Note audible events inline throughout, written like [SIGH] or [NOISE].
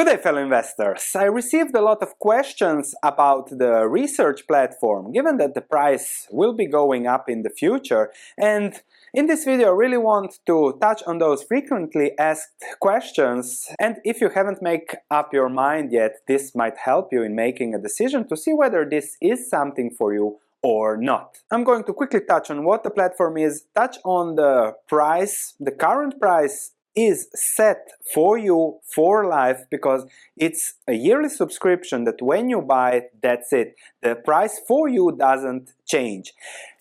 Good day, fellow investors. I received a lot of questions about the research platform, given that the price will be going up in the future. And in this video, I really want to touch on those frequently asked questions. And if you haven't made up your mind yet, this might help you in making a decision to see whether this is something for you or not. I'm going to quickly touch on what the platform is, touch on the price, the current price is set for you for life because it's a yearly subscription that when you buy it, that's it. The price for you doesn't change.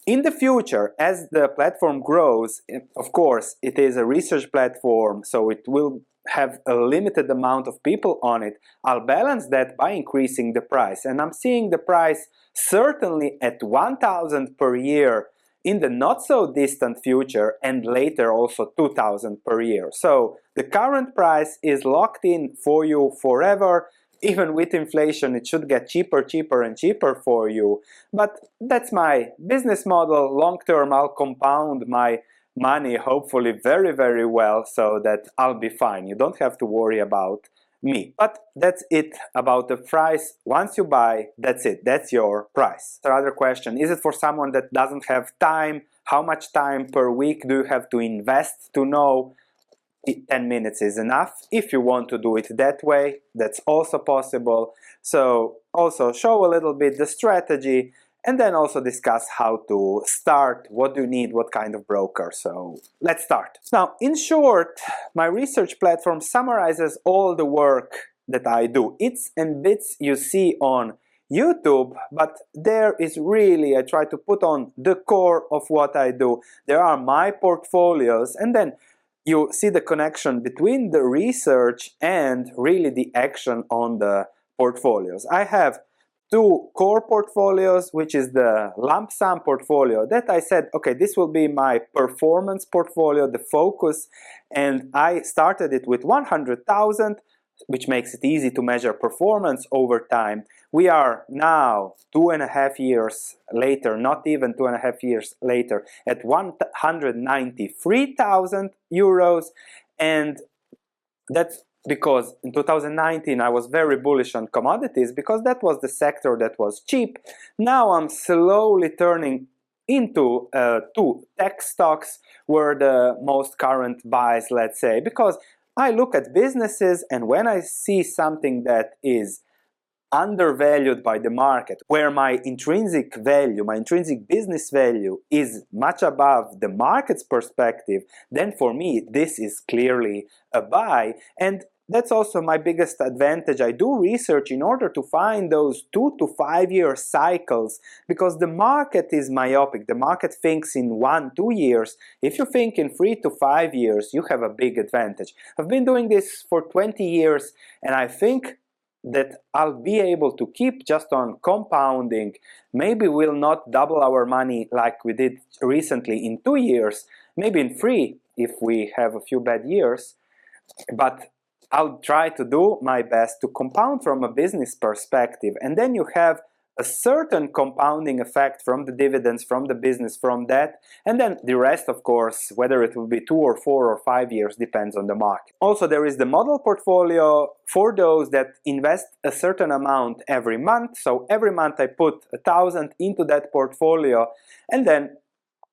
In the future, as the platform grows, of course, it is a research platform, so it will have a limited amount of people on it. I'll balance that by increasing the price. And I'm seeing the price certainly at 1000 per year in the not so distant future and later also 2000 per year. So the current price is locked in for you forever. Even with inflation, it should get cheaper, cheaper, and cheaper for you. But that's my business model. Long term, I'll compound my money hopefully very, very well so that I'll be fine. You don't have to worry about me. But that's it about the price. Once you buy, that's it. That's your price. Another question, is it for someone that doesn't have time? How much time per week do you have to invest to know 10 minutes is enough. If you want to do it that way, that's also possible. So also show a little bit the strategy and then also discuss how to start, what do you need, what kind of broker. So let's start. Now, in short, my research platform summarizes all the work that I do. It's and bits you see on YouTube, but there is really, I try to put on the core of what I do. There are my portfolios, and then you see the connection between the research and really the action on the portfolios. I have two core portfolios, which is the lump sum portfolio that I said, okay, this will be my performance portfolio, the focus, and I started it with 100,000, which makes it easy to measure performance over time. We are now two and a half years later, not even two and a half years later, at 193,000 euros, and that's because in 2019 I was very bullish on commodities because that was the sector that was cheap. Now I'm slowly turning into uh, two tech stocks were the most current buys, let's say, because I look at businesses and when I see something that is undervalued by the market, where my intrinsic value, my intrinsic business value is much above the market's perspective, then for me this is clearly a buy. And that's also my biggest advantage. I do research in order to find those two to five year cycles because the market is myopic. The market thinks in one, two years. If you think in three to five years, you have a big advantage. I've been doing this for 20 years and I think that I'll be able to keep just on compounding. Maybe we'll not double our money like we did recently in two years, maybe in three if we have a few bad years. But I'll try to do my best to compound from a business perspective. And then you have a certain compounding effect from the dividends, from the business, from that. And then the rest, of course, whether it will be two or four or five years, depends on the market. Also, there is the model portfolio for those that invest a certain amount every month. So every month I put a thousand into that portfolio and then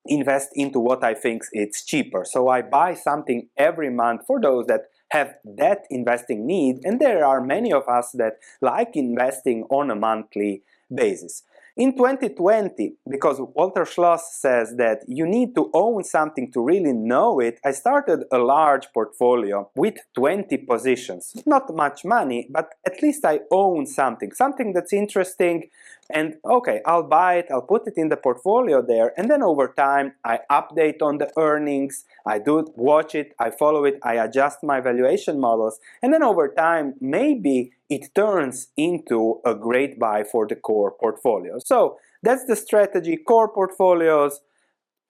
invest into what I think it's cheaper. So I buy something every month for those that have that investing need, and there are many of us that like investing on a monthly basis. In 2020, because Walter Schloss says that you need to own something to really know it, I started a large portfolio with 20 positions. Not much money, but at least I own something, something that's interesting, and okay, I'll buy it, I'll put it in the portfolio there, and then over time I update on the earnings, I do watch it, I follow it, I adjust my valuation models, and then over time maybe it turns into a great buy for the core portfolio. So that's the strategy, core portfolios,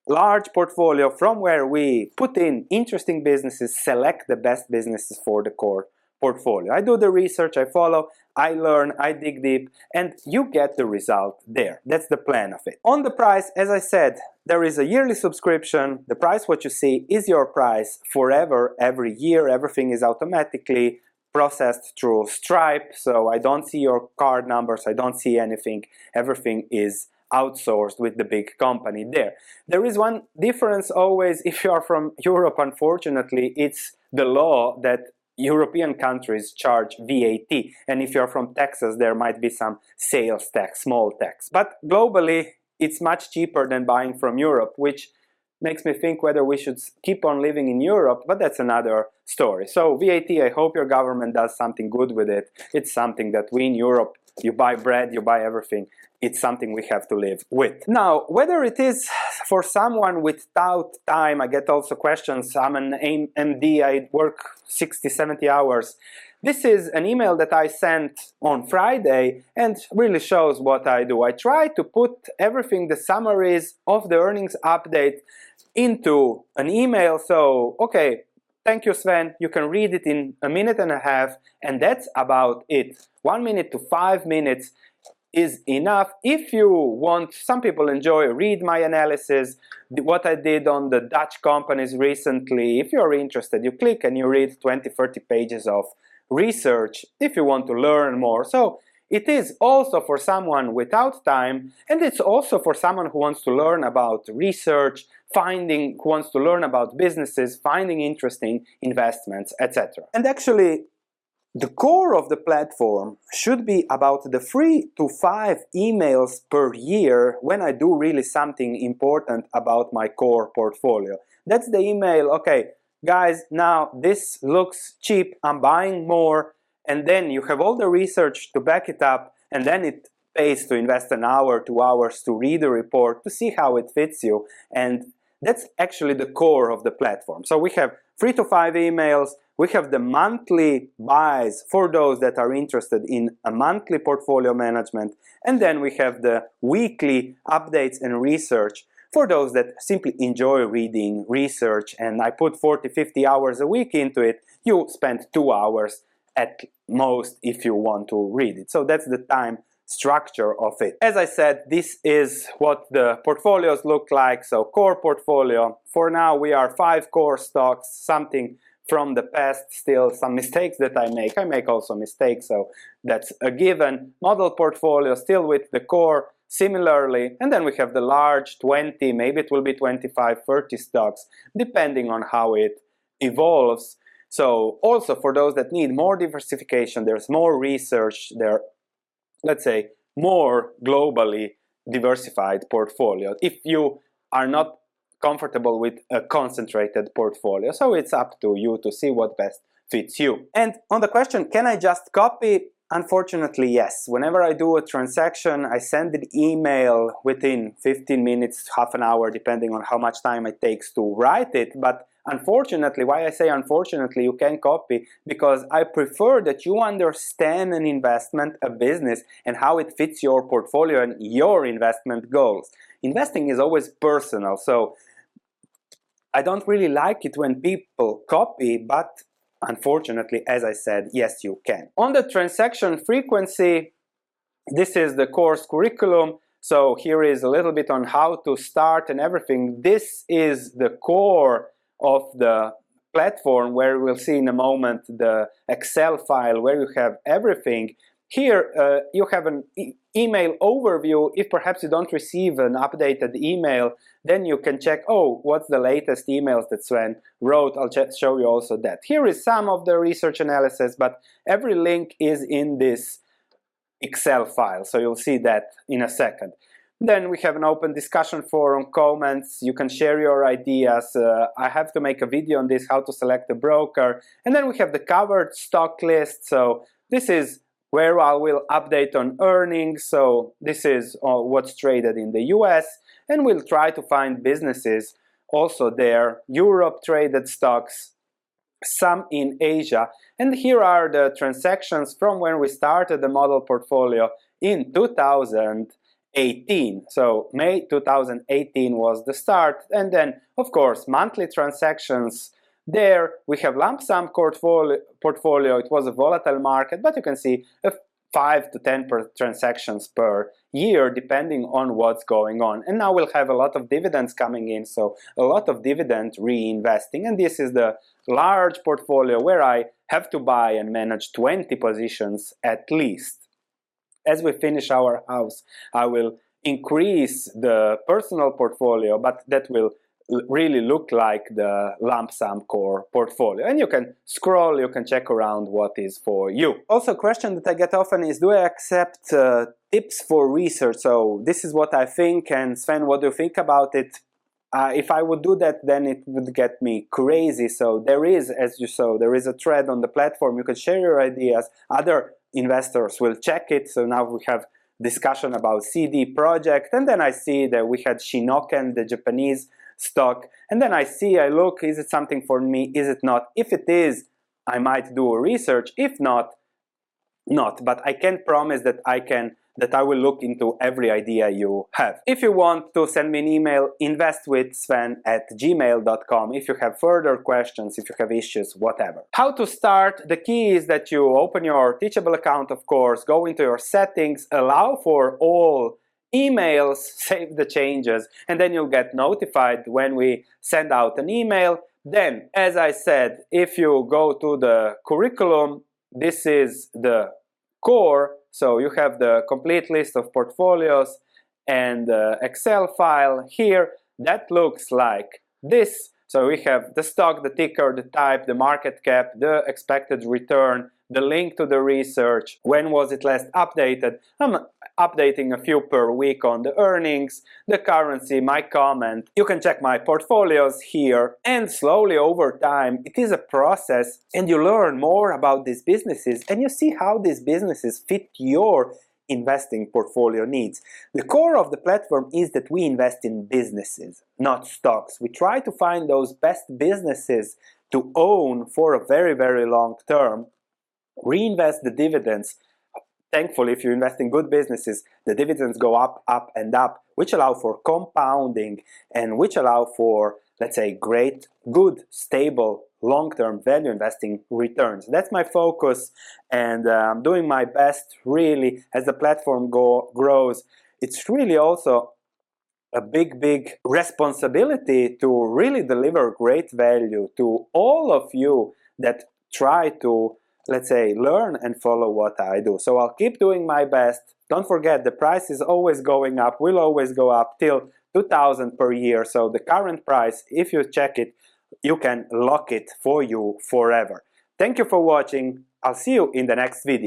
large portfolio from where we put in interesting businesses, select the best businesses for the core portfolio. I do the research, I follow, I learn, I dig deep, and you get the result there. That's the plan of it. On the price, as I said, there is a yearly subscription. The price what you see is your price forever, every year. Everything is automatically processed through Stripe, so I don't see your card numbers, I don't see anything. Everything is outsourced with the big company there. There is one difference always [LAUGHS] if you are from Europe, unfortunately, it's the law that European countries charge VAT, and if you're from Texas, there might be some sales tax, small tax. But globally, it's much cheaper than buying from Europe, which makes me think whether we should keep on living in Europe, but that's another story. So VAT, I hope your government does something good with it. It's something that we in Europe, you buy bread, you buy everything. It's something we have to live with. Now, whether it is for someone without time, I get also questions. I'm an MD, I work 60, 70 hours. This is an email that I sent on Friday and really shows what I do. I try to put everything, the summaries of the earnings update into an email. So, okay, thank you, Sven. You can read it in a minute and a half, and that's about it. One minute to five minutes is enough. If you want some people enjoy read my analysis. What i did on the dutch companies recently if you're interested you click and you read 20 30 pages of research if you want to learn more. So it is also for someone without time, and it's also for someone who wants to learn about research, finding, who wants to learn about businesses, finding interesting investments, etc. And actually, the core of the platform should be about the three to five emails per year when I do really something important about my core portfolio. That's the email, okay, guys, now this looks cheap, I'm buying more, and then you have all the research to back it up, and then it pays to invest an hour, two hours to read the report to see how it fits you. And that's actually the core of the platform. So we have three to five emails. We have the monthly buys for those that are interested in a monthly portfolio management. And then we have the weekly updates and research for those that simply enjoy reading research. And I put 40, 50 hours a week into it. You spend two hours at most if you want to read it. So that's the time structure of it. As I said, this is what the portfolios look like. So core portfolio. For now, we are five core stocks, something from the past, still some mistakes that I make. I make also mistakes, so that's a given. Model portfolio still with the core similarly. And then we have the large 20, maybe it will be 25, 30 stocks, depending on how it evolves. So also for those that need more diversification, there's more research, there, let's say, more globally diversified portfolio. If you are not comfortable with a concentrated portfolio, so it's up to you to see what best fits you. And on the question, can I just copy? Unfortunately, yes. Whenever I do a transaction, I send an email within 15 minutes, half an hour, depending on how much time it takes to write it. But Unfortunately, why I say unfortunately, you can copy because I prefer that you understand an investment, a business, and how it fits your portfolio and your investment goals. Investing is always personal, so I don't really like it when people copy, but unfortunately, as I said, yes, you can. On the transaction frequency, this is the course curriculum. So here is a little bit on how to start and everything. This is the core of the platform where we'll see in a moment the Excel file where you have everything. Here uh, you have an e email overview. If perhaps you don't receive an updated email, then you can check, oh, what's the latest emails that Sven wrote? I'll show you also that. Here is some of the research analysis, but every link is in this Excel file, so you'll see that in a second. Then we have an open discussion forum, comments, you can share your ideas. Uh, I have to make a video on this, how to select a broker. And then we have the covered stock list. So this is where I will update on earnings. So this is uh, what's traded in the US. And we'll try to find businesses also there, Europe traded stocks, some in Asia. And here are the transactions from when we started the model portfolio in 2018. So May 2018 was the start. And then, of course, monthly transactions. There we have lump sum portfolio. It was a volatile market, but you can see a 5 to 10 per transactions per year depending on what's going on. And now we'll have a lot of dividends coming in so a lot of dividend reinvesting. And this is the large portfolio where I have to buy and manage 20 positions at least. As we finish our house I will increase the personal portfolio but that will really look like the lump sum core portfolio and you can scroll you can check around what is for you also a question that i get often is do i accept uh, tips for research so this is what i think and sven what do you think about it uh, if I would do that, then it would get me crazy. So there is, as you saw, there is a thread on the platform. You can share your ideas. Other investors will check it. So now we have discussion about CD Projekt, and then I see that we had Shinoken, the Japanese stock and then I see, I look, is it something for me, is it not? If it is, I might do a research, if not, not, but I can't promise that I can that I will look into every idea you have. If you want to send me an email, investwithsven at gmail.com if you have further questions, if you have issues, whatever. How to start? The key is that you open your Teachable account, of course, go into your settings, allow for all emails, [LAUGHS] save the changes, and then you'll get notified when we send out an email. Then, as I said, if you go to the curriculum, this is the core, so you have the complete list of portfolios and the Excel file here that looks like this. So we have the stock, the ticker, the type, the market cap, the expected return, the link to the research, when was it last updated. I'm updating a few per week on the earnings, the currency, my comment. You can check my portfolios here and slowly over time it is a process and you learn more about these businesses and you see how these businesses fit your investing portfolio needs. The core of the platform is that we invest in businesses, not stocks. We try to find those best businesses to own for a very, very long term reinvest the dividends. Thankfully, if you invest in good businesses, the dividends go up, up, and up, which allow for compounding and which allow for, let's say, great, good, stable, long-term value investing returns. That's my focus, and uh, I'm doing my best really as the platform go, grows. It's really also a big, big responsibility to really deliver great value to all of you that try to let's say, learn and follow what I do. So I'll keep doing my best. Don't forget, the price is always going up, will always go up till 2000 per year. So the current price, if you check it, you can lock it for you forever. Thank you for watching. I'll see you in the next video.